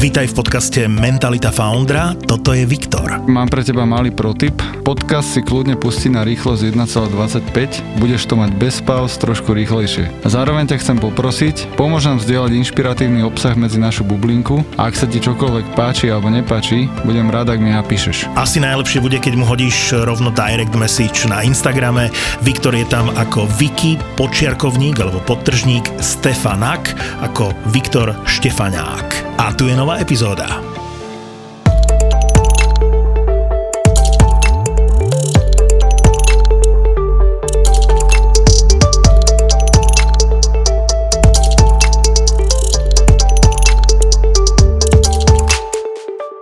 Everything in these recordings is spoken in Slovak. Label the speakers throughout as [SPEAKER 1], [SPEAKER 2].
[SPEAKER 1] Vítaj v podcaste Mentalita Foundra, toto je Viktor.
[SPEAKER 2] Mám pre teba malý protip. Podcast si kľudne pustí na rýchlosť 1,25, budeš to mať bez pauz trošku rýchlejšie. A zároveň ťa chcem poprosiť, pomôž nám zdieľať inšpiratívny obsah medzi našu bublinku a ak sa ti čokoľvek páči alebo nepáči, budem rád, ak mi napíšeš.
[SPEAKER 1] Asi najlepšie bude, keď mu hodíš rovno direct message na Instagrame. Viktor je tam ako Viki, počiarkovník alebo podtržník Stefanak ako Viktor Štefanák. A tu je nová epizóda.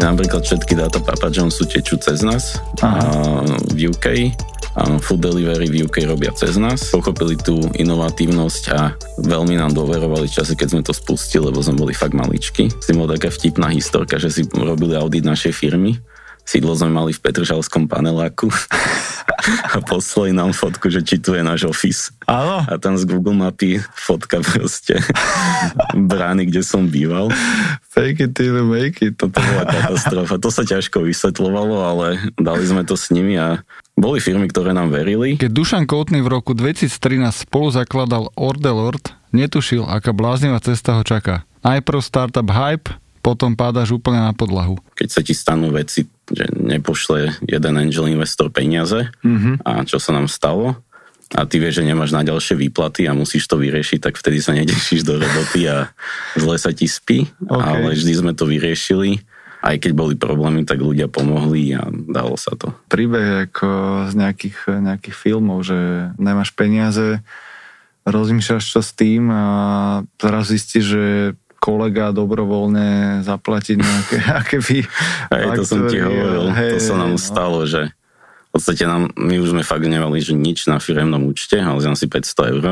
[SPEAKER 3] Napríklad všetky dáta Papa Johnsu tečú cez nás a v UK food delivery v UK robia cez nás. Pochopili tú inovatívnosť a veľmi nám dôverovali časy, keď sme to spustili, lebo sme boli fakt maličky. S tým bola taká vtipná historka, že si robili audit našej firmy. Sídlo sme mali v Petržalskom paneláku a poslali nám fotku, že či tu je náš office.
[SPEAKER 2] Áno.
[SPEAKER 3] A tam z Google mapy fotka proste brány, kde som býval.
[SPEAKER 2] Fake it till you make it.
[SPEAKER 3] Toto bola katastrofa. To sa ťažko vysvetľovalo, ale dali sme to s nimi a boli firmy, ktoré nám verili.
[SPEAKER 2] Keď Dušan Koutný v roku 2013 spolu zakladal Ordelord, netušil, aká bláznivá cesta ho čaká. Najprv startup hype, potom pádaš úplne na podlahu.
[SPEAKER 3] Keď sa ti stanú veci, že nepošle jeden angel investor peniaze
[SPEAKER 2] Mhm.
[SPEAKER 3] a čo sa nám stalo, a ty vieš, že nemáš na ďalšie výplaty a musíš to vyriešiť, tak vtedy sa nedešíš do roboty a zle sa ti spí,
[SPEAKER 2] OK.
[SPEAKER 3] ale vždy sme to vyriešili. Aj keď boli problémy, tak ľudia pomohli a dalo sa to.
[SPEAKER 2] príbeh ako z nejakých, nejakých filmov, že nemáš peniaze, rozmýšľaš čo s tým a teraz zistíš, že kolega dobrovoľne zaplatiť nejaké aké vy,
[SPEAKER 3] Hej, to som ti hovoril, to sa nám stalo, že v podstate nám, my už sme fakt nemali že nič na firemnom účte, ale si 500 eur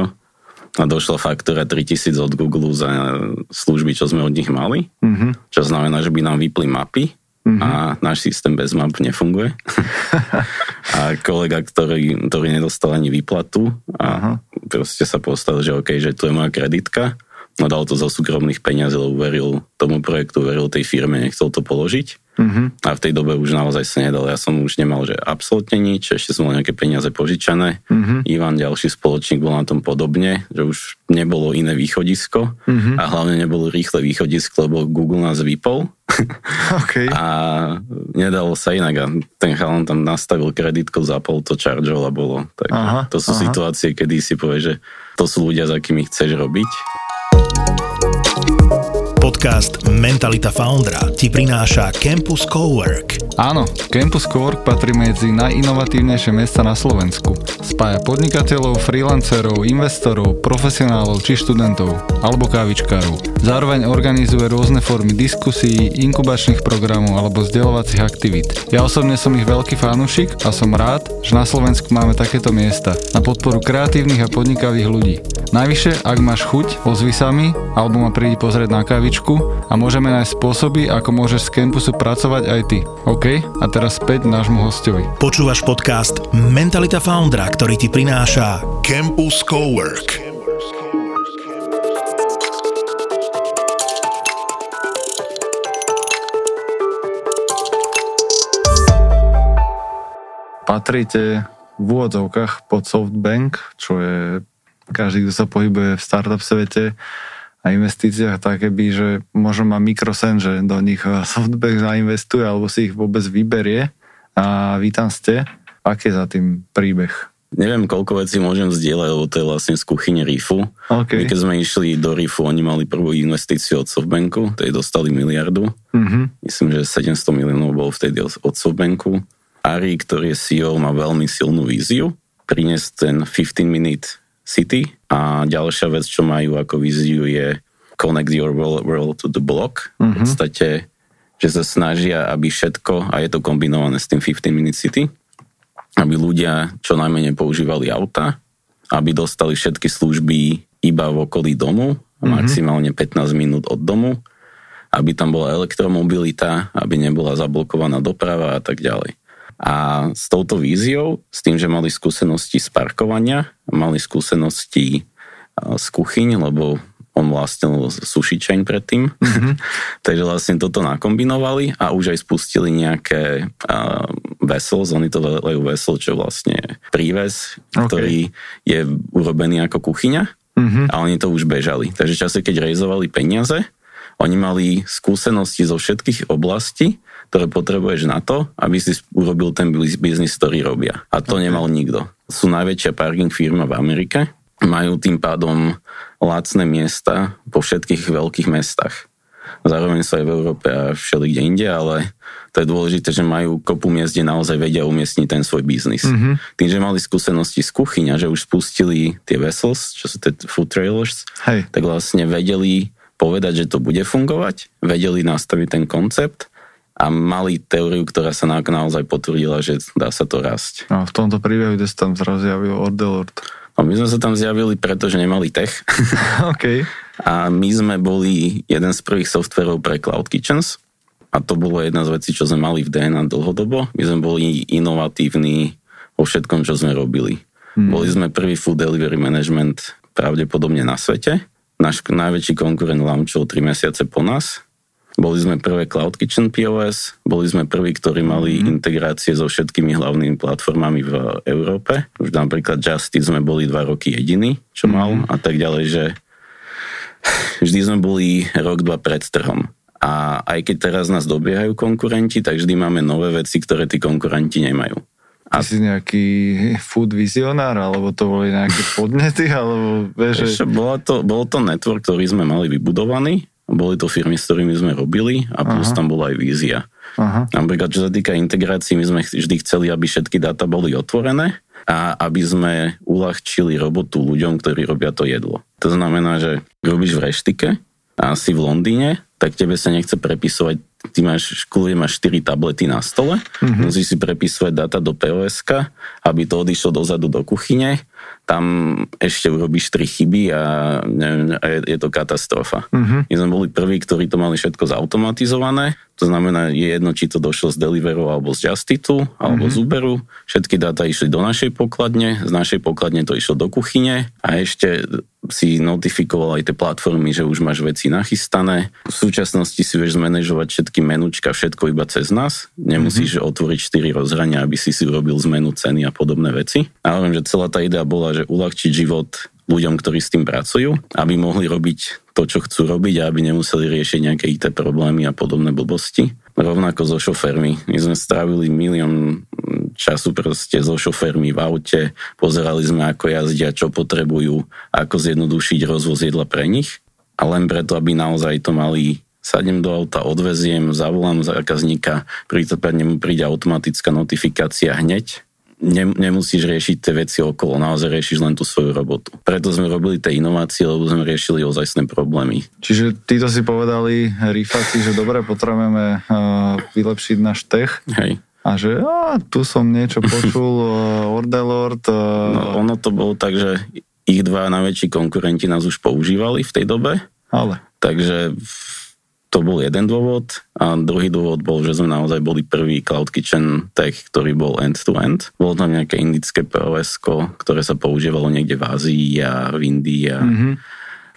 [SPEAKER 3] a došla faktúra 3000 od Google za služby, čo sme od nich mali,
[SPEAKER 2] Mhm.
[SPEAKER 3] čo znamená, že by nám vypli mapy a náš systém bez map nefunguje. a kolega, ktorý, ktorý nedostal ani výplatu a proste sa postavil, že OK, že tu je moja kreditka, no dal to zo súkromných peniazí, lebo veril tomu projektu, veril tej firme, nechcel to položiť.
[SPEAKER 2] Mhm.
[SPEAKER 3] A v tej dobe už naozaj sa nedal. Ja som už nemal, že absolútne nič, ešte som mal nejaké peniaze požičané.
[SPEAKER 2] Mhm.
[SPEAKER 3] Ivan, ďalší spoločník, bol na tom podobne, že už nebolo iné východisko
[SPEAKER 2] Mhm.
[SPEAKER 3] a hlavne nebolo rýchle východisko, lebo Google nás vypol
[SPEAKER 2] OK.
[SPEAKER 3] a nedalo sa inak. A ten chalan tam nastavil kreditku, zapol to, chargeol a bolo. Takže
[SPEAKER 2] Aha,
[SPEAKER 3] to sú
[SPEAKER 2] aha.
[SPEAKER 3] situácie, kedy si povie, že to sú ľudia, za akými chceš robiť.
[SPEAKER 1] Podcast Mentalita Foundra ti prináša Campus Cowork.
[SPEAKER 2] Áno, Campus Cowork patrí medzi najinovatívnejšie miesta na Slovensku. Spája podnikateľov, freelancerov, investorov, profesionálov či študentov, alebo kávičkárov. Zároveň organizuje rôzne formy diskusí, inkubačných programov alebo vzdelovacích aktivít. Ja osobne som ich veľký fanúšik a som rád, že na Slovensku máme takéto miesta na podporu kreatívnych a podnikavých ľudí. Najvyššie, ak máš chuť, ozvi sa mi, alebo ma prídi pozrieť na kávičku a môžeme nájsť spôsoby, ako môžeš z campusu pracovať aj ty. OK? A teraz späť nášmu hostovi.
[SPEAKER 1] Počúvaš podcast Mentalita Foundra, ktorý ti prináša Campus Cowork.
[SPEAKER 2] Patríte v úvodzovkách pod Softbank, čo je každý, kto sa pohybuje v startup svete a investíciách také by, že možno má mikrosen, že do nich eh, Softbank zainvestuje alebo si ich vôbec vyberie. A vítam ste. Aký je za tým príbeh?
[SPEAKER 3] Neviem, koľko vecí môžem zdieľať, lebo to je vlastne z kuchyne Rifu.
[SPEAKER 2] OK.
[SPEAKER 3] My keď sme išli do Rifu, oni mali prvú investíciu od Softbanku, tej dostali miliardu.
[SPEAKER 2] Mhm.
[SPEAKER 3] Myslím, že 700 miliónov bol vtedy od Softbanku. Ari, ktorý je CEO, má veľmi silnú víziu. Priniesť ten 15-minute city a ďalšia vec, čo majú ako víziu je connect your world, to the block. V podstate, že sa snažia, aby všetko, a je to kombinované s tým 15-minute city, aby ľudia čo najmenej používali auta, aby dostali všetky služby iba v okolí domu, maximálne 15 minút od domu, aby tam bola elektromobilita, aby nebola zablokovaná doprava a tak ďalej. A s touto víziou, s tým, že mali skúsenosti z parkovania, mali skúsenosti a, z kuchyň, lebo on vlastnil chain predtým. Mm-hmm. Takže vlastne toto nakombinovali a už aj spustili nejaké uh, vessels, oni to volajú vessel, čo vlastne príves, okay. ktorý je urobený ako kuchyňa mm-hmm. a oni to už bežali. Takže čase, keď rejzovali peniaze, oni mali skúsenosti zo všetkých oblastí, ktoré potrebuješ na to, aby si urobil ten biznis, ktorý robia. A to okay. nemal nikto. Sú najväčšia parking firma v Amerike, majú tým pádom lacné miesta po všetkých veľkých mestách. Zároveň sa aj v Európe a všeli kde inde, ale to je dôležité, že majú kopu miest, kde naozaj vedia umiestniť ten svoj biznis. Mm-hmm. Tým, že mali skúsenosti z kuchyňa, že už spustili tie vessels, čo sú tie food trailers, Hej. tak vlastne vedeli povedať, že to bude fungovať, vedeli nastaviť ten koncept a mali teóriu, ktorá sa naozaj potvrdila, že dá sa to rásť.
[SPEAKER 2] A v tomto príbehu, kde sa tam zrazu javil Ordelord.
[SPEAKER 3] No, my sme sa tam zjavili, pretože nemali tech.
[SPEAKER 2] OK.
[SPEAKER 3] A my sme boli jeden z prvých softverov pre Cloud Kitchens. A to bolo jedna z vecí, čo sme mali v DNA dlhodobo. My sme boli inovatívni vo všetkom, čo sme robili. Hmm. Boli sme prvý food delivery management pravdepodobne na svete. Náš najväčší konkurent launchol 3 mesiace po nás boli sme prvé Cloud Kitchen POS, boli sme prví, ktorí mali mm-hmm. integrácie so všetkými hlavnými platformami v Európe. Už napríklad Justice sme boli dva roky jediní, čo mal mm-hmm. a tak ďalej, že vždy sme boli rok, dva pred trhom. A aj keď teraz nás dobiehajú konkurenti, tak vždy máme nové veci, ktoré tí konkurenti nemajú.
[SPEAKER 2] A... Ty si nejaký food vizionár, alebo to boli nejaké podnety, alebo vieš,
[SPEAKER 3] že... Bolo to, bol to network, ktorý sme mali vybudovaný boli to firmy, s ktorými sme robili a plus Aha. tam bola aj vízia. Aha. Napríklad, čo sa týka integrácií, my sme vždy chceli, aby všetky dáta boli otvorené a aby sme uľahčili robotu ľuďom, ktorí robia to jedlo. To znamená, že robíš v reštike a si v Londýne, tak tebe sa nechce prepisovať ty máš, škole máš 4 tablety na stole, mm-hmm. musíš si prepisovať data do pos aby to odišlo dozadu do kuchyne, tam ešte urobíš 3 chyby a, neviem, a je, je to katastrofa. Mm-hmm. My sme boli prví, ktorí to mali všetko zautomatizované, to znamená, je jedno, či to došlo z Deliveru alebo z Justitu, alebo mm-hmm. z Uberu. Všetky dáta išli do našej pokladne, z našej pokladne to išlo do kuchyne a ešte si notifikoval aj tie platformy, že už máš veci nachystané. V súčasnosti si vieš zmanéžovať všetky menučka, všetko iba cez nás. Nemusíš mm-hmm. otvoriť 4 rozhrania, aby si si urobil zmenu ceny a podobné veci. A hovorím, že celá tá idea bola, že uľahčiť život ľuďom, ktorí s tým pracujú, aby mohli robiť to, čo chcú robiť a aby nemuseli riešiť nejaké IT problémy a podobné blbosti. Rovnako so šofermi. My sme strávili milión času proste so šoférmi v aute, pozerali sme, ako jazdia, čo potrebujú, ako zjednodušiť rozvoz jedla pre nich. A len preto, aby naozaj to mali sadnem do auta, odveziem, zavolám zákazníka, prípadne mu príde automatická notifikácia hneď, nemusíš riešiť tie veci okolo, naozaj riešiš len tú svoju robotu. Preto sme robili tie inovácie, lebo sme riešili ozajstné problémy.
[SPEAKER 2] Čiže títo si povedali, rifáci, že dobre, potrebujeme uh, vylepšiť náš tech.
[SPEAKER 3] Hej.
[SPEAKER 2] A že a, tu som niečo počul, uh, Ordelord. Uh...
[SPEAKER 3] No, ono to bolo tak, že ich dva najväčší konkurenti nás už používali v tej dobe.
[SPEAKER 2] Ale.
[SPEAKER 3] Takže to bol jeden dôvod a druhý dôvod bol, že sme naozaj boli prvý Cloud Kitchen tech, ktorý bol end-to-end. Bolo tam nejaké indické pos ktoré sa používalo niekde v Ázii a v Indii a mm-hmm.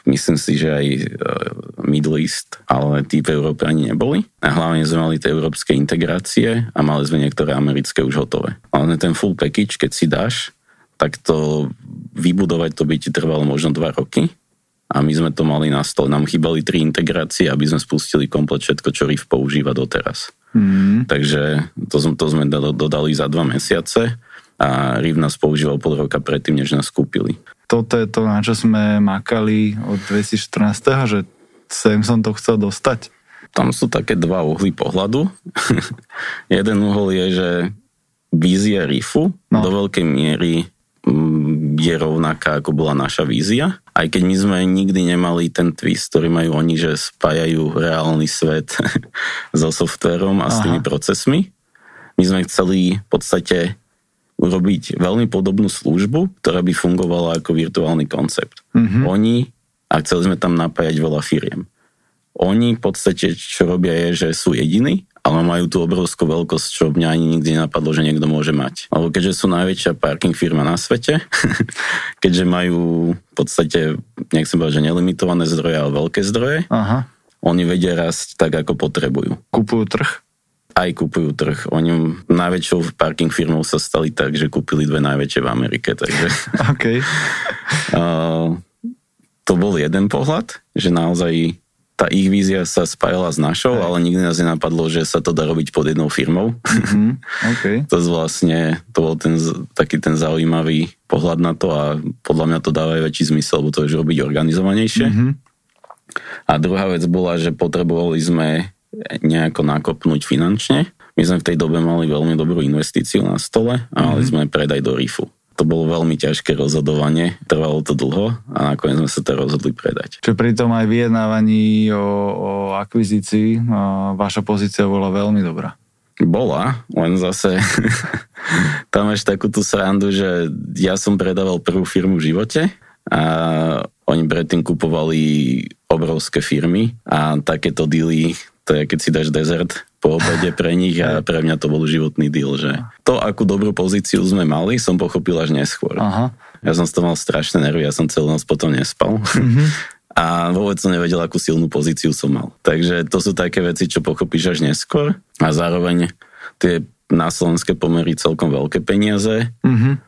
[SPEAKER 3] myslím si, že aj uh, Middle East, ale tí v Európe ani neboli. A hlavne sme mali tie európske integrácie a mali sme niektoré americké už hotové. Ale ten full package, keď si dáš, tak to vybudovať to by ti trvalo možno 2 roky a my sme to mali na stole. Nám chýbali tri integrácie, aby sme spustili komplet všetko, čo RIF používa doteraz. Mm. Takže to, to sme dodali za dva mesiace a RIF nás používal pol roka predtým, než nás kúpili.
[SPEAKER 2] Toto je to, na čo sme makali od 2014, že sem som to chcel dostať.
[SPEAKER 3] Tam sú také dva uhly pohľadu. Jeden uhol je, že vízia RIFu no. do veľkej miery je rovnaká, ako bola naša vízia aj keď my sme nikdy nemali ten twist, ktorý majú oni, že spájajú reálny svet so softverom a Aha. s tými procesmi. My sme chceli v podstate urobiť veľmi podobnú službu, ktorá by fungovala ako virtuálny koncept. Mm-hmm. Oni, a chceli sme tam napájať veľa firiem. Oni v podstate, čo robia je, že sú jediní, ale majú tú obrovskú veľkosť, čo mňa ani nikdy nenapadlo, že niekto môže mať. Lebo keďže sú najväčšia parking firma na svete, keďže majú v podstate, nechcem povedať, že nelimitované zdroje, ale veľké zdroje,
[SPEAKER 2] Aha.
[SPEAKER 3] oni vedia rásť tak, ako potrebujú.
[SPEAKER 2] Kupujú trh?
[SPEAKER 3] Aj kupujú trh. Oni najväčšou parking firmou sa stali tak, že kúpili dve najväčšie v Amerike, takže
[SPEAKER 2] OK.
[SPEAKER 3] uh, to bol jeden pohľad, že naozaj tá ich vízia sa spájala s našou,
[SPEAKER 2] Hej.
[SPEAKER 3] ale nikdy nás nenapadlo, že sa to dá robiť pod jednou firmou.
[SPEAKER 2] Mhm. OK.
[SPEAKER 3] to vlastne, to bol ten, taký ten zaujímavý pohľad na to a podľa mňa to dáva aj väčší zmysel, lebo to je už robiť organizovanejšie.
[SPEAKER 2] Mhm.
[SPEAKER 3] A druhá vec bola, že potrebovali sme nejako nakopnúť finančne. My sme v tej dobe mali veľmi dobrú investíciu na stole a mali sme predaj do RIFu. To bolo veľmi ťažké rozhodovanie, trvalo to dlho a nakoniec sme sa to rozhodli predať.
[SPEAKER 2] Čiže pri tom aj vyjednávaní o, o akvizícii a vaša pozícia bola veľmi dobrá.
[SPEAKER 3] Bola, len zase tam máš takú tú srandu, že ja som predával prvú firmu v živote a oni predtým kupovali obrovské firmy a takéto dealy, to je keď si dáš dezert po obede pre nich a pre mňa to bol životný deal, že to, akú dobrú pozíciu sme mali, som pochopil až neskôr.
[SPEAKER 2] Aha.
[SPEAKER 3] Ja som z toho mal strašné nervy, ja som celú noc potom nespal. A vôbec som nevedel, akú silnú pozíciu som mal. Takže to sú také veci, čo pochopíš až neskôr. A zároveň tie na slovenské pomery celkom veľké peniaze.
[SPEAKER 2] Mhm.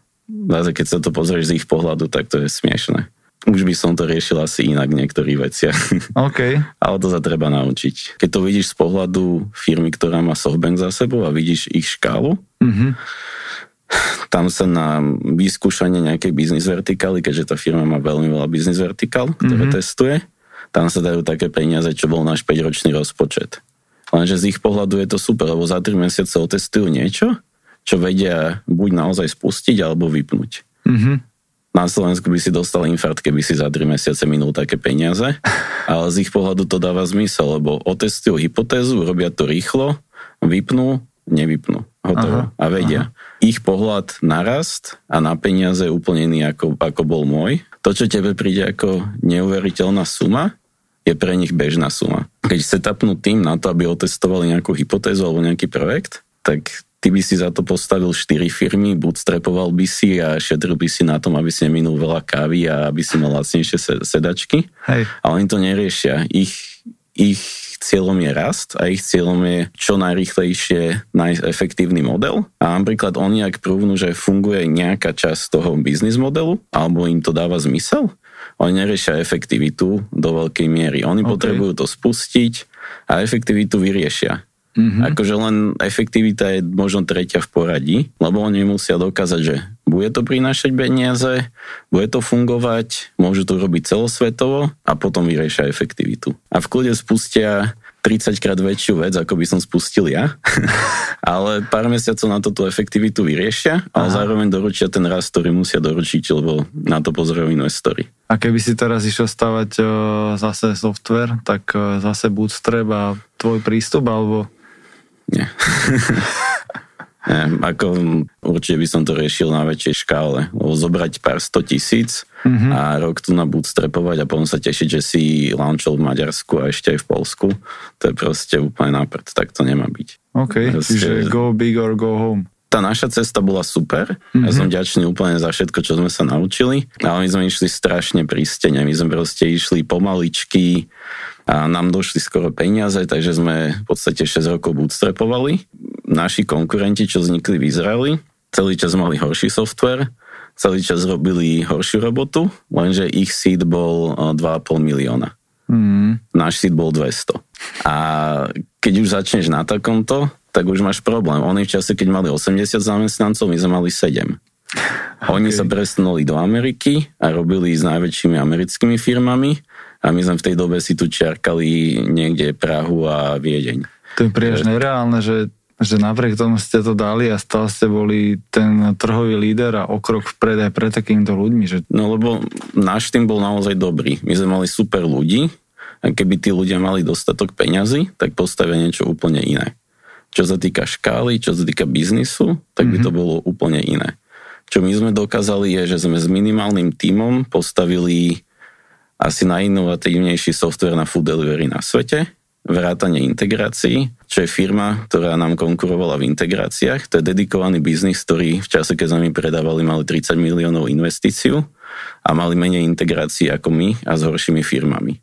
[SPEAKER 3] Zase keď sa to pozrieš z ich pohľadu, tak to je smiešne. Už by som to riešil asi inak v niektorých veciach.
[SPEAKER 2] OK.
[SPEAKER 3] Ale to sa treba naučiť. Keď to vidíš z pohľadu firmy, ktorá má softbank za sebou a vidíš ich škálu,
[SPEAKER 2] Mhm.
[SPEAKER 3] tam sa na vyskúšanie nejakej biznis vertikály, keďže tá firma má veľmi veľa biznis vertikál, ktoré mm-hmm. testuje, tam sa dajú také peniaze, čo bol náš 5-ročný rozpočet. Lenže z ich pohľadu je to super, lebo za 3 mesiace otestujú niečo, čo vedia buď naozaj spustiť, alebo vypnúť.
[SPEAKER 2] Mhm.
[SPEAKER 3] Na Slovensku by si dostal infarkt, keby si za 3 mesiace minul také peniaze, ale z ich pohľadu to dáva zmysel, lebo otestujú hypotézu, robia to rýchlo, vypnú, nevypnú. Hotovo.
[SPEAKER 2] Aha,
[SPEAKER 3] a vedia. Ich pohľad na rast a na peniaze je úplne iný, ako, ako bol môj. To, čo tebe príde ako neuveriteľná suma, je pre nich bežná suma. Keď setupnú tým na to, aby otestovali nejakú hypotézu alebo nejaký projekt, tak ty by si za to postavil 4 firmy, bootstrapoval by si a šetril by si na tom, aby si neminul veľa kávy a aby si mal lacnejšie se- sedačky.
[SPEAKER 2] Hej.
[SPEAKER 3] Ale oni to neriešia. Ich, ich cieľom je rast a ich cieľom je čo najrychlejšie nájsť efektívny model. A napríklad oni, ak prúvnu, že funguje nejaká časť toho biznis modelu, alebo im to dáva zmysel, oni neriešia efektivitu do veľkej miery. Oni
[SPEAKER 2] OK.
[SPEAKER 3] potrebujú to spustiť a efektivitu vyriešia.
[SPEAKER 2] Mhm.
[SPEAKER 3] Mm-hmm. Akože len efektivita je možno tretia v poradí, lebo oni musia dokázať, že bude to prinášať peniaze, bude to fungovať, môžu to robiť celosvetovo a potom vyriešia efektivitu. A v kľude spustia 30 krát väčšiu vec, ako by som spustil ja, ale pár mesiacov na to tú efektivitu vyriešia, ale
[SPEAKER 2] Aha.
[SPEAKER 3] zároveň doručia ten rast, ktorý musia doručiť, lebo na to pozerajú investori.
[SPEAKER 2] A keby si teraz išiel stavať o, zase software, tak o, zase bootstrap a tvoj prístup, alebo...
[SPEAKER 3] Nie. Nie, ako určite by som to riešil na väčšej škále. Lebo zobrať pár sto tisíc
[SPEAKER 2] Mhm.
[SPEAKER 3] a rok tu na bootstrapovať a potom sa tešiť, že si launchol v Maďarsku a ešte aj v Polsku, to je proste úplne nápad. Tak to nemá byť.
[SPEAKER 2] OK,
[SPEAKER 3] Proste-
[SPEAKER 2] čiže go big or go home.
[SPEAKER 3] Tá naša cesta bola super. Mm-hmm. Ja som vďačný úplne za všetko, čo sme sa naučili. Ale my sme išli strašne prístene. My sme proste išli pomaličky a nám došli skoro peniaze, takže sme v podstate 6 rokov bootstrapovali. Naši konkurenti, čo vznikli v Izraeli, celý čas mali horší software, celý čas robili horšiu robotu, lenže ich seed bol eh, 2,5 milióna
[SPEAKER 2] Mm.
[SPEAKER 3] náš seed bol 200. A keď už začneš na takomto, tak už máš problém. Oni v čase, keď mali 80 zamestnancov, my sme mali 7. Oni
[SPEAKER 2] Okay.
[SPEAKER 3] sa presunuli do Ameriky a robili s najväčšími americkými firmami a my sme v tej dobe si tu čiarkali niekde Prahu a Viedeň.
[SPEAKER 2] To je príliš nereálne, že, že napriek tomu ste to dali a stále ste boli ten trhový líder a o krok vpred aj pre takýmto ľuďmi. Že...
[SPEAKER 3] No lebo náš tým bol naozaj dobrý. My sme mali super ľudí a keby tí ľudia mali dostatok peňazí, tak postavia niečo úplne iné. Čo sa týka škály, čo sa týka biznisu, tak by to bolo úplne iné. Čo my sme dokázali je, že sme s minimálnym tímom postavili asi najinovatívnejší software na food delivery na svete vrátanie integrácií, čo je firma, ktorá nám konkurovala v integráciách. To je dedikovaný biznis, ktorý v čase, keď sme mi predávali, mali 30 miliónov investíciu a mali menej integrácií ako my a s horšími firmami.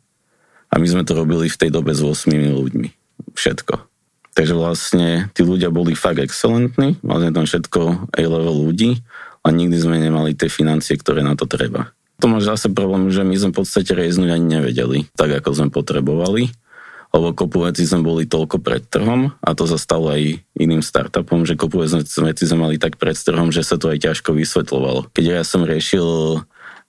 [SPEAKER 3] A my sme to robili v tej dobe s 8 ľuďmi. Všetko. Takže vlastne tí ľudia boli fakt excelentní, mali tam všetko A-level ľudí a nikdy sme nemali tie financie, ktoré na to treba. To máš zase problém, že my sme v podstate reznúť ani nevedeli, tak ako sme potrebovali lebo kopu veci sme boli toľko pred trhom a to sa stalo aj iným startupom, že kopu veci sme mali tak pred trhom, že sa to aj ťažko vysvetľovalo. Keď ja som riešil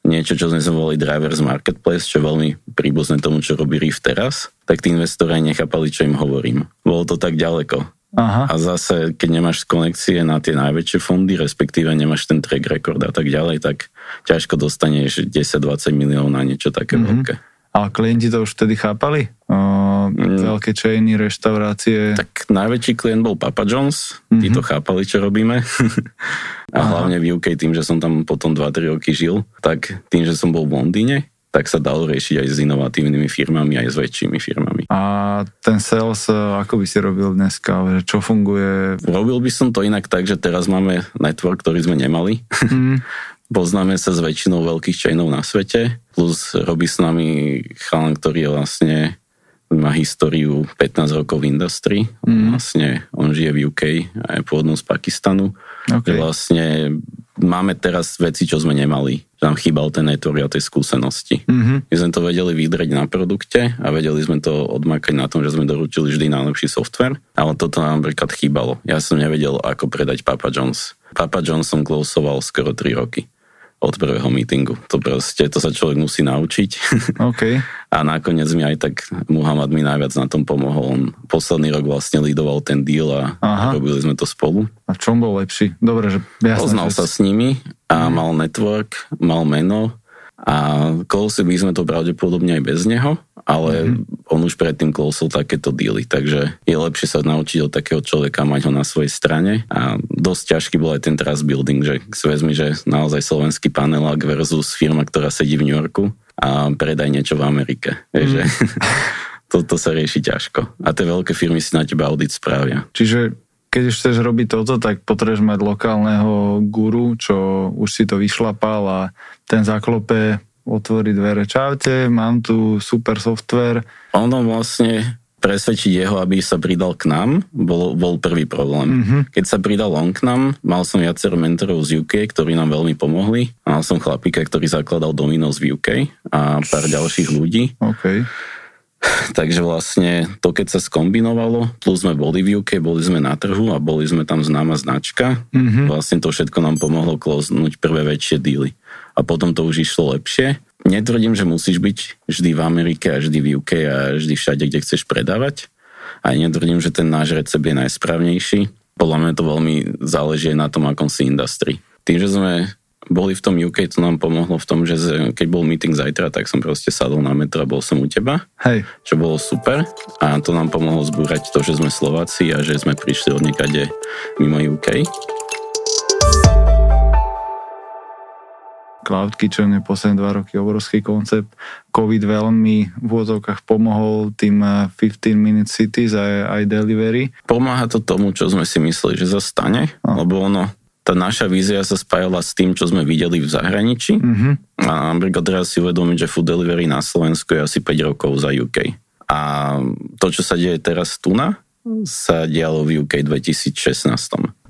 [SPEAKER 3] niečo, čo sme volali Drivers Marketplace, čo je veľmi príbuzné tomu, čo robí Riff teraz, tak tí investori nechápali, čo im hovorím. Bolo to tak ďaleko. Aha. A zase, keď nemáš konekcie na tie najväčšie fondy, respektíve nemáš ten track record a tak ďalej, tak ťažko dostaneš 10-20 miliónov na niečo také mm-hmm. veľké.
[SPEAKER 2] Ale klienti to už vtedy chápali? O, mm. Veľké chainy, reštaurácie?
[SPEAKER 3] Tak najväčší klient bol Papa John's, mm-hmm. tí to chápali, čo robíme. a Aha. hlavne v UK, tým, že som tam potom 2-3 roky žil, tak tým, že som bol v Londýne, tak sa dalo riešiť aj s inovatívnymi firmami, aj s väčšími firmami.
[SPEAKER 2] A ten sales, e, ako by si robil dneska? Čo funguje?
[SPEAKER 3] Robil by som to inak tak, že teraz máme network, ktorý sme nemali. Mm. Poznáme sa s väčšinou veľkých chainov na svete, plus robí s nami chalan, ktorý je vlastne má históriu 15 rokov v industrii. Mm. Vlastne on žije v UK a je pôvodnom z Pakistanu. Okay. Vlastne máme teraz veci, čo sme nemali. Nám chýbal ten network a tej skúsenosti. Mm-hmm. My sme to vedeli vydreť na produkte a vedeli sme to odmakať na tom, že sme doručili vždy najlepší software, ale toto nám napríklad chýbalo. Ja som nevedel, ako predať Papa John's. Papa John's som closeoval skoro 3 roky od prvého meetingu. To proste, to sa človek musí naučiť.
[SPEAKER 2] Okay.
[SPEAKER 3] A nakoniec mi aj tak Muhammad mi najviac na tom pomohol. On posledný rok vlastne lidoval ten deal a Aha. robili sme to spolu.
[SPEAKER 2] A v čom bol lepší? Dobre, že
[SPEAKER 3] jasné, Poznal že... sa s nimi a mm. mal network, mal meno a Close by sme to pravdepodobne aj bez neho, ale mm-hmm. on už predtým closeol takéto dealy, takže je lepšie sa naučiť od takého človeka mať ho na svojej strane a dosť ťažký bol aj ten trust building, že si vezmi, že naozaj slovenský panelák versus firma, ktorá sedí v New Yorku a predaj niečo v Amerike. Mm. že toto sa rieši ťažko. A tie veľké firmy si na teba audit spravia.
[SPEAKER 2] Čiže keď už chceš robiť toto, tak potrebuješ mať lokálneho guru, čo už si to vyšlapal a ten zaklope, otvorí dvere. Čaute, mám tu super software.
[SPEAKER 3] Ono vlastne presvedčiť jeho, aby sa pridal k nám, bol, bol prvý problém. Mm-hmm. Keď sa pridal on k nám, mal som viacero mentorov z UK, ktorí nám veľmi pomohli. Mal som chlapíka, ktorý zakladal Domino's v UK a pár ďalších ľudí.
[SPEAKER 2] Okay.
[SPEAKER 3] Takže vlastne to, keď sa skombinovalo, plus sme boli v UK, boli sme na trhu a boli sme tam známa značka, mm-hmm. vlastne to všetko nám pomohlo kloznúť prvé väčšie díly. A potom to už išlo lepšie. Netvrdím, že musíš byť vždy v Amerike a vždy v UK a vždy všade, kde chceš predávať. A netvrdím, že ten náš recept je najsprávnejší. Podľa mňa to veľmi záleží na tom, akom si industrii. Tým, že sme boli v tom UK, to nám pomohlo v tom, že keď bol meeting zajtra, tak som proste sadol na metro a bol som u teba.
[SPEAKER 2] Hej.
[SPEAKER 3] Čo bolo super a to nám pomohlo zbúrať to, že sme Slováci a že sme prišli od niekade mimo UK.
[SPEAKER 2] Cloud Kitchen je posledné dva roky obrovský koncept. COVID veľmi v úvodzovkách pomohol tým 15 eh, minute cities aj, aj delivery.
[SPEAKER 3] Pomáha to tomu, čo sme si mysleli, že sa stane, no. lebo ono tá naša vízia sa spájala s tým, čo sme videli v zahraničí. Mm-hmm. A napríklad teraz si uvedomiť, že food delivery na Slovensku je asi 5 rokov za UK. A to, čo sa deje teraz tu na, sa dialo v UK 2016.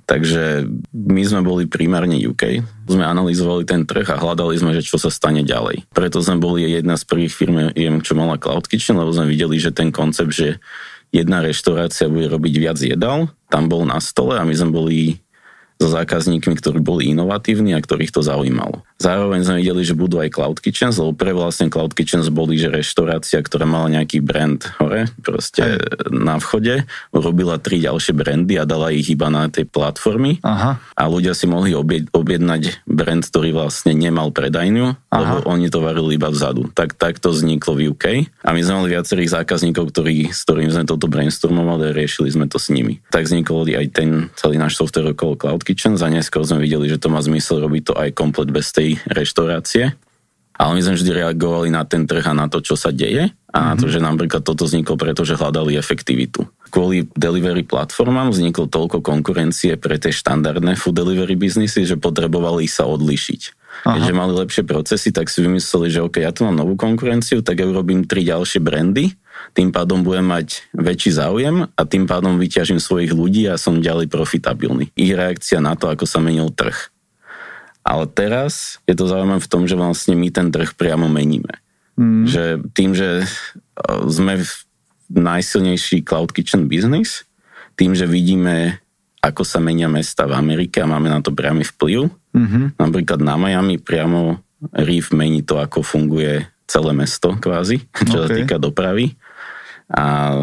[SPEAKER 3] Takže my sme boli primárne UK, sme analyzovali ten trh a hľadali sme, že čo sa stane ďalej. Preto sme boli jedna z prvých firm, čo mala Cloud Kitchen, lebo sme videli, že ten koncept, že jedna reštaurácia bude robiť viac jedal, tam bol na stole a my sme boli so zákazníkmi, ktorí boli inovatívni a ktorých to zaujímalo. Zároveň sme videli, že budú aj Cloud Kitchens, lebo pre vlastne Cloud Kitchens boli, že reštaurácia, ktorá mala nejaký brand hore, proste aj. na vchode, robila tri ďalšie brandy a dala ich iba na tej platformy Aha. a ľudia si mohli objednať brand, ktorý vlastne nemal predajňu, lebo oni to varili iba vzadu. Tak, tak to vzniklo v UK a my sme mali viacerých zákazníkov, ktorí, s ktorými sme toto brainstormovali a riešili sme to s nimi. Tak vznikol aj ten celý náš software okolo Cloud Kitchen, za neskôr sme videli, že to má zmysel robiť to aj komplet bez tej reštaurácie. Ale my sme vždy reagovali na ten trh a na to, čo sa deje a na to, že napríklad toto vzniklo preto, že hľadali efektivitu. Kvôli delivery platformám vzniklo toľko konkurencie pre tie štandardné food delivery biznisy, že potrebovali sa odlišiť. Aha. Keďže mali lepšie procesy, tak si vymysleli, že OK, ja tu mám novú konkurenciu, tak ja urobím tri ďalšie brandy, tým pádom budem mať väčší záujem a tým pádom vyťažím svojich ľudí a som ďalej profitabilný. Ich reakcia na to, ako sa menil trh. Ale teraz je to zaujímavé v tom, že vlastne my ten trh priamo meníme. Mm. Že tým, že e, sme v najsilnejší cloud kitchen business, tým, že vidíme, ako sa menia mesta v Amerike a máme na to priamy vplyv. Mm-hmm. Napríklad na Miami priamo Reef mení to, ako funguje celé mesto kvázi, čo okay. sa týka dopravy. A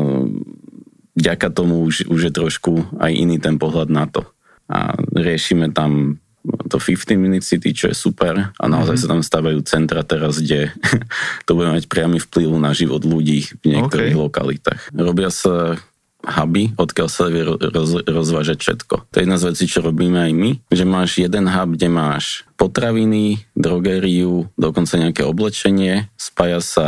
[SPEAKER 3] vďaka tomu už, už je trošku aj iný ten pohľad na to. A riešime tam to 15 Minute City, čo je super a naozaj mm-hmm. sa tam stavajú centra teraz, kde to bude mať priamy vplyv na život ľudí v niektorých okay. lokalitách. Robia sa huby, odkiaľ sa vie roz, rozvážať všetko. To je jedna z vecí, čo robíme aj my, že máš jeden hub, kde máš potraviny, drogériu, dokonca nejaké oblečenie, spája sa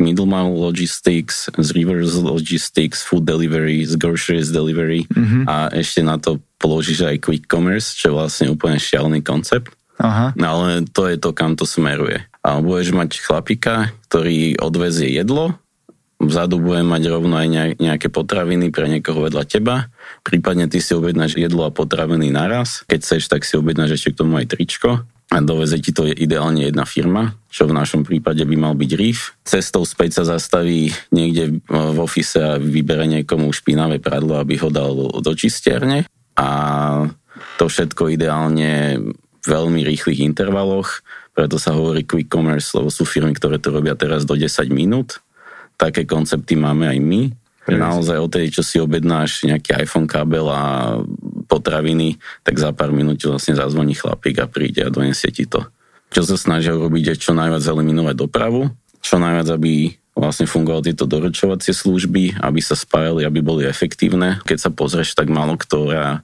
[SPEAKER 3] middle mile logistics, z reverse logistics, food delivery, z groceries delivery mm-hmm. a ešte na to položíš aj quick commerce, čo je vlastne úplne šialený koncept. Aha. No ale to je to, kam to smeruje. A budeš mať chlapika, ktorý odvezie jedlo, vzadu budem mať rovno aj nejaké potraviny pre niekoho vedľa teba, prípadne ty si objednáš jedlo a potraviny naraz, keď chceš, tak si objednáš ešte k tomu aj tričko a doveze ti to ideálne jedna firma, čo v našom prípade by mal byť RIF. Cestou späť sa zastaví niekde v ofise a vybere niekomu špinavé pradlo, aby ho dal do čistierne a to všetko ideálne v veľmi rýchlych intervaloch, preto sa hovorí quick commerce, lebo sú firmy, ktoré to robia teraz do 10 minút. Také koncepty máme aj my. Naozaj o tej, čo si objednáš nejaký iPhone kábel a potraviny, tak za pár minút vlastne zazvoní chlapík a príde a donesie ti to. Čo sa snažia urobiť je čo najviac eliminovať dopravu, čo najviac, aby vlastne fungovali tieto doručovacie služby, aby sa spájali, aby boli efektívne. Keď sa pozrieš, tak málo ktorá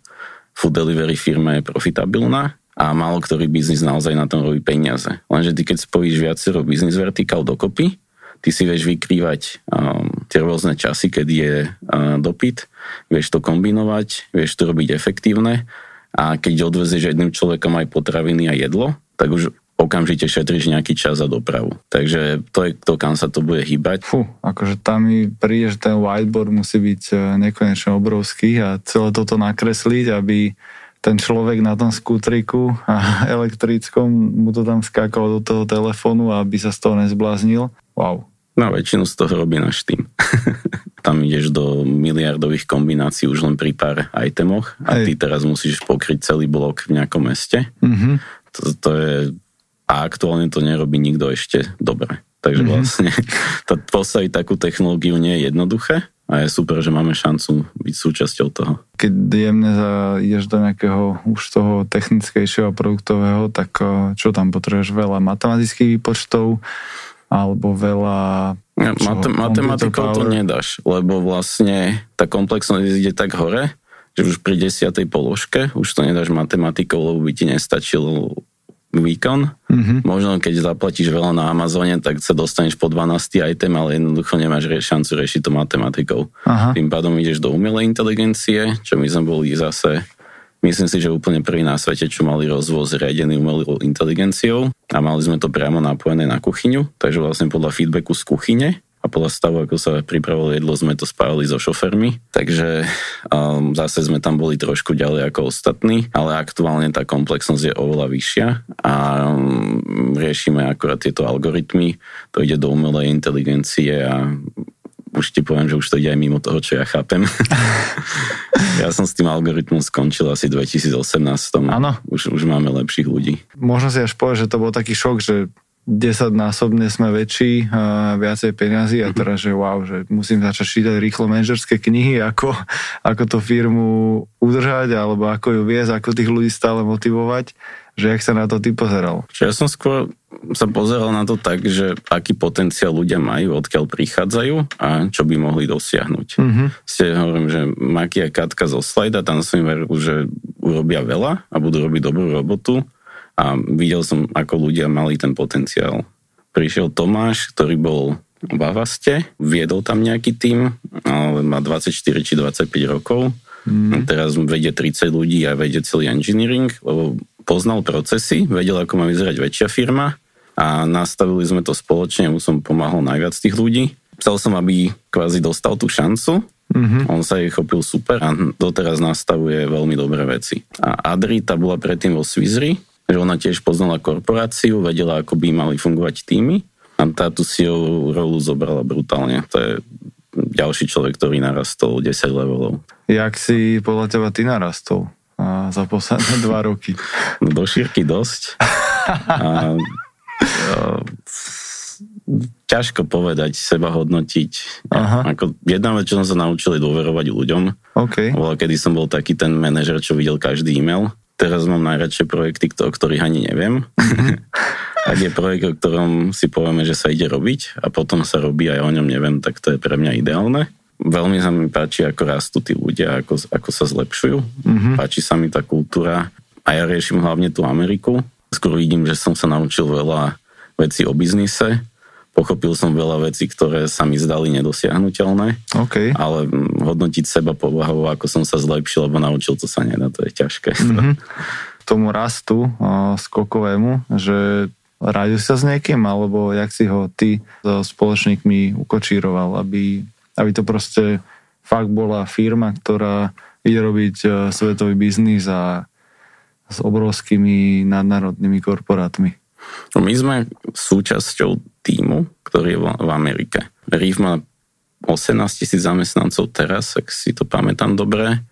[SPEAKER 3] food delivery firma je profitabilná a málo ktorý biznis naozaj na tom robí peniaze. Lenže ty keď spojíš viacero biznis vertikál dokopy, ty si vieš vykrývať um, tie rôzne časy, keď je uh, dopyt, vieš to kombinovať, vieš to robiť efektívne a keď odvezieš jedným človekom aj potraviny a jedlo, tak už okamžite šetríš nejaký čas za dopravu. Takže to je to, kam sa to bude hýbať.
[SPEAKER 2] Fú, akože tam mi príde, že ten whiteboard musí byť uh, nekonečne obrovský a celé toto nakresliť, aby ten človek na tom skútriku a elektrickom mu to tam skákalo do toho telefónu, aby sa z toho nezbláznil. Wow.
[SPEAKER 3] No väčšinu z toho robí náš tým. Tam ideš do miliardových kombinácií už len pri pár itemoch a Hej. ty teraz musíš pokryť celý blok v nejakom meste. Mm-hmm. To, to je... A aktuálne to nerobí nikto ešte dobre. Takže mm-hmm. vlastne to, postaviť takú technológiu nie je jednoduché a je super, že máme šancu byť súčasťou toho.
[SPEAKER 2] Keď jemne ideš do nejakého už toho technickejšieho produktového, tak eh, čo tam potrebuješ? Veľa matematických výpočtov, alebo veľa...
[SPEAKER 3] Ja, Matem- matematikou to nedáš, lebo vlastne tá komplexnosť ide tak hore, že už pri desiatej položke už to nedáš matematikou, lebo by ti nestačil výkon. Mm-hmm. Možno keď zaplatíš veľa na Amazone, tak sa dostaneš po 12. item, ale jednoducho nemáš šancu riešiť to matematikou. Aha. Tým pádom ideš do umelej inteligencie, čo my sme boli zase Myslím si, že úplne prvý na svete, čo mali rozvoz riadený umelou inteligenciou a mali sme to priamo napojené na kuchyňu, takže vlastne podľa feedbacku z kuchyne a podľa stavu, ako sa pripravilo jedlo, sme to spájali so šofermi. Takže um, zase sme tam boli trošku ďalej ako ostatní, ale aktuálne tá komplexnosť je oveľa vyššia a um, riešime akorát tieto algoritmy. To ide do umelej inteligencie a už ti poviem, že už to ide aj mimo toho, čo ja chápem. ja som s tým algoritmom skončil asi v 2018.
[SPEAKER 2] Áno.
[SPEAKER 3] Už, už máme lepších ľudí.
[SPEAKER 2] Možno si až povedať, že to bol taký šok, že 10 násobne sme väčší, a viacej peniazy a mhm. teraz, že wow, že musím začať čítať rýchlo manažerské knihy, ako, ako tú firmu udržať, alebo ako ju viesť, ako tých ľudí stále motivovať že jak sa na to ty pozeral?
[SPEAKER 3] Ja som skôr sa pozeral na to tak, že aký potenciál ľudia majú, odkiaľ prichádzajú a čo by mohli dosiahnuť. Mm-hmm. Ste hovorím, že Maki a Katka zo Slajda, tam som veril, že urobia veľa a budú robiť dobrú robotu a videl som, ako ľudia mali ten potenciál prišiel Tomáš, ktorý bol v Avaste, viedol tam nejaký tým, ale má 24 či 25 rokov. Mm. Teraz vedie 30 ľudí a vedie celý engineering, lebo poznal procesy, vedel, ako má vyzerať väčšia firma a nastavili sme to spoločne, mu som pomáhal najviac tých ľudí. Chcel som, aby kvázi dostal tú šancu, Mm-hmm. On sa jej chopil super a doteraz nastavuje veľmi dobré veci. A Adri, tá bola predtým vo Swizri, že ona tiež poznala korporáciu, vedela, ako by mali fungovať týmy a tá tú CEO rolu zobrala brutálne. To je ďalší človek, ktorý narastol 10 levelov.
[SPEAKER 2] Jak si podľa teba ty narastol a za posledné dva roky?
[SPEAKER 3] No, do šírky dosť. A, a, ťažko povedať, seba hodnotiť. Aha. Ako jedna vec, čo som sa naučil, je dôverovať ľuďom.
[SPEAKER 2] Okay.
[SPEAKER 3] Bola, kedy som bol taký ten manažer, čo videl každý e-mail. Teraz mám najradšie projekty, o ktorých ani neviem. Mm-hmm. Ak je projekt, o ktorom si povieme, že sa ide robiť a potom sa robí a ja o ňom neviem, tak to je pre mňa ideálne. Veľmi sa mi páči, ako rastú tí ľudia, ako, ako sa zlepšujú. Mm-hmm. Páči sa mi tá kultúra a ja riešim hlavne tú Ameriku. Skôr vidím, že som sa naučil veľa vecí o biznise Pochopil som veľa vecí, ktoré sa mi zdali nedosiahnutelné,
[SPEAKER 2] okay.
[SPEAKER 3] ale hodnotiť seba povahovo, ako som sa zlepšil, alebo naučil, to sa nedá, to je ťažké. Mm-hmm.
[SPEAKER 2] Tomu rastu uh, skokovému, že radil sa s niekým, alebo jak si ho ty so spoločníkmi ukočíroval, aby, aby to proste fakt bola firma, ktorá ide robiť uh, svetový biznis a s obrovskými nadnárodnými korporátmi.
[SPEAKER 3] No my sme súčasťou týmu, ktorý je v Amerike. Reef má 18 tisíc zamestnancov teraz, ak si to pamätám dobre,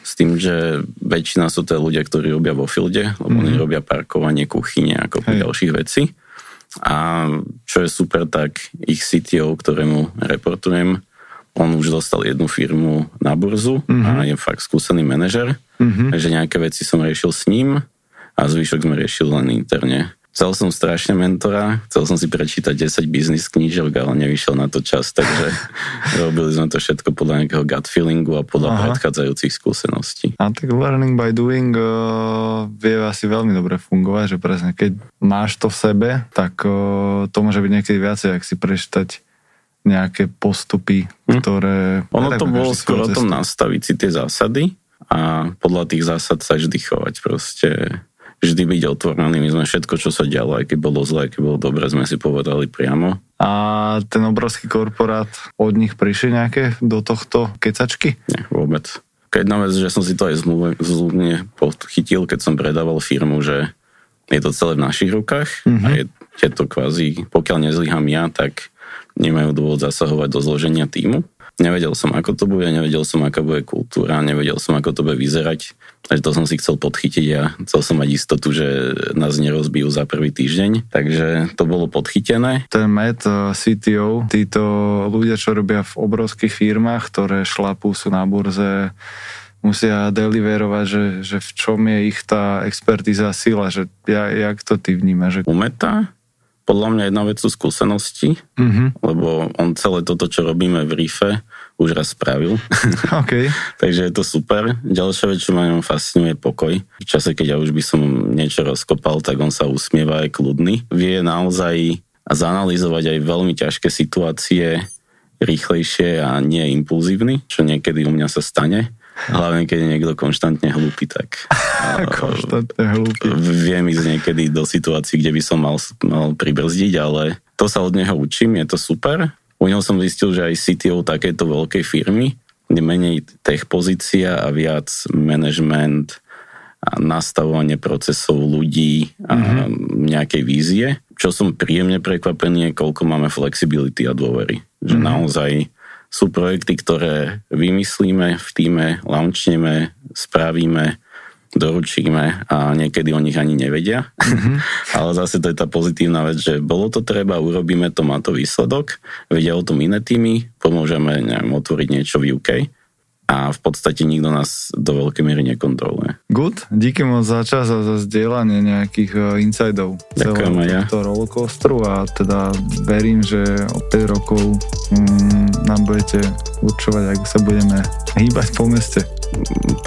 [SPEAKER 3] s tým, že väčšina sú to ľudia, ktorí robia vo fielde, lebo mm. oni mhm. robia parkovanie, kuchyne a kopu ďalších vecí. A čo je super, tak ich CTO, ktorému reportujem, on už dostal jednu firmu na burzu mm-hmm. a je fakt skúsený manažer, mm-hmm. takže nejaké veci som riešil s ním a zvyšok sme riešili len interne. Chcel som strašne mentora, chcel som si prečítať 10 biznis knížok, ale nevyšiel na to čas, takže robili sme to všetko podľa nejakého gut feelingu a podľa Aha. predchádzajúcich skúseností.
[SPEAKER 2] A tak learning by doing uh, vie asi veľmi dobre fungovať, že presne keď máš to v sebe, tak uh, to môže byť niekedy viacej, ak si prečítať nejaké postupy, hm. ktoré...
[SPEAKER 3] Ono to bolo skôr o tom nastaviť si tie zásady a podľa tých zásad sa vždy chovať proste vždy byť otvorený. My sme všetko, čo sa dialo, aj keď bolo zle, aj keď bolo dobre, sme si povedali priamo.
[SPEAKER 2] A ten obrovský korporát, od nich prišli nejaké do tohto kecačky?
[SPEAKER 3] Nie, vôbec. Jedna vec, že som si to aj zľudne podchytil, keď som predával firmu, že je to celé v našich rukách mm-hmm. a je, je to kvázi, pokiaľ nezlyham ja, tak nemajú dôvod zasahovať do zloženia týmu. Nevedel som, ako to bude, nevedel som, aká bude kultúra, nevedel som, ako to bude vyzerať. Takže to som si chcel podchytiť a chcel som mať istotu, že nás nerozbijú za prvý týždeň. Takže to bolo podchytené.
[SPEAKER 2] Ten Matt, eh, CTO, títo ľudia, čo robia v obrovských firmách, ktoré šlapú, sú na burze, musia deliverovať, že, že v čom je ich tá expertíza sila, že ja, jak to ty vnímaš?
[SPEAKER 3] Že... Umeta? Podľa mňa jedna vec sú skúsenosti, mm-hmm. lebo on celé toto, čo robíme v RIFE, už raz spravil.
[SPEAKER 2] Okay.
[SPEAKER 3] Takže je to super. Ďalšia vec, čo ma fascinuje, je pokoj. V čase, keď ja už by som niečo rozkopal, tak on sa usmieva aj kľudný. Vie naozaj zanalýzovať aj veľmi ťažké situácie rýchlejšie a nie impulzívny, čo niekedy u mňa sa stane Hlavne, keď je niekto konštantne hlúpy, tak...
[SPEAKER 2] konštantne hlúpy.
[SPEAKER 3] Viem ísť niekedy do situácií, kde by som mal, mal pribrzdiť, ale to sa od neho učím, je to super. U neho som zistil, že aj CTO takéto veľkej firmy, kde menej tech pozícia a viac management a nastavovanie procesov ľudí a mm-hmm. nejakej vízie. Čo som príjemne prekvapený je, koľko máme flexibility a dôvery. Že mm-hmm. naozaj sú projekty, ktoré vymyslíme v týme, launchneme, spravíme, doručíme a niekedy o nich ani nevedia. Mm-hmm. Ale zase to je tá pozitívna vec, že bolo to treba, urobíme to, má to výsledok, vedia o tom iné týmy, pomôžeme neviem, otvoriť niečo v UK a v podstate nikto nás do veľkej miery nekontroluje.
[SPEAKER 2] Good, díky moc za čas a za zdieľanie nejakých uh, insidov
[SPEAKER 3] Ďakujem aj ja.
[SPEAKER 2] rollercoasteru a teda verím, že o 5 rokov um, nám budete určovať, ako sa budeme hýbať po meste.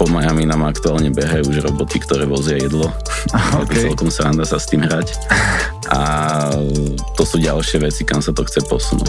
[SPEAKER 3] Po Miami nám aktuálne behajú už roboty, ktoré vozia jedlo. Okay. Je to celkom sranda sa s tým hrať. a to sú ďalšie veci, kam sa to chce posunúť.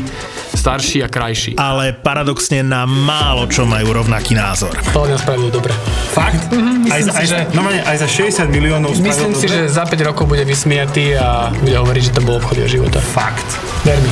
[SPEAKER 4] starší a krajší.
[SPEAKER 1] ale paradoxne na málo čo majú rovnaký názor.
[SPEAKER 5] Podľa mňa spravil dobre.
[SPEAKER 6] Fakt?
[SPEAKER 5] myslím
[SPEAKER 6] aj,
[SPEAKER 5] si,
[SPEAKER 6] aj,
[SPEAKER 5] že-
[SPEAKER 6] no, aj za 60 miliónov
[SPEAKER 5] Myslím si,
[SPEAKER 6] dobre?
[SPEAKER 5] že za 5 rokov bude vysmiatý a bude hovoriť, že to bol obchod jeho života.
[SPEAKER 6] Fakt.
[SPEAKER 5] Ver mi.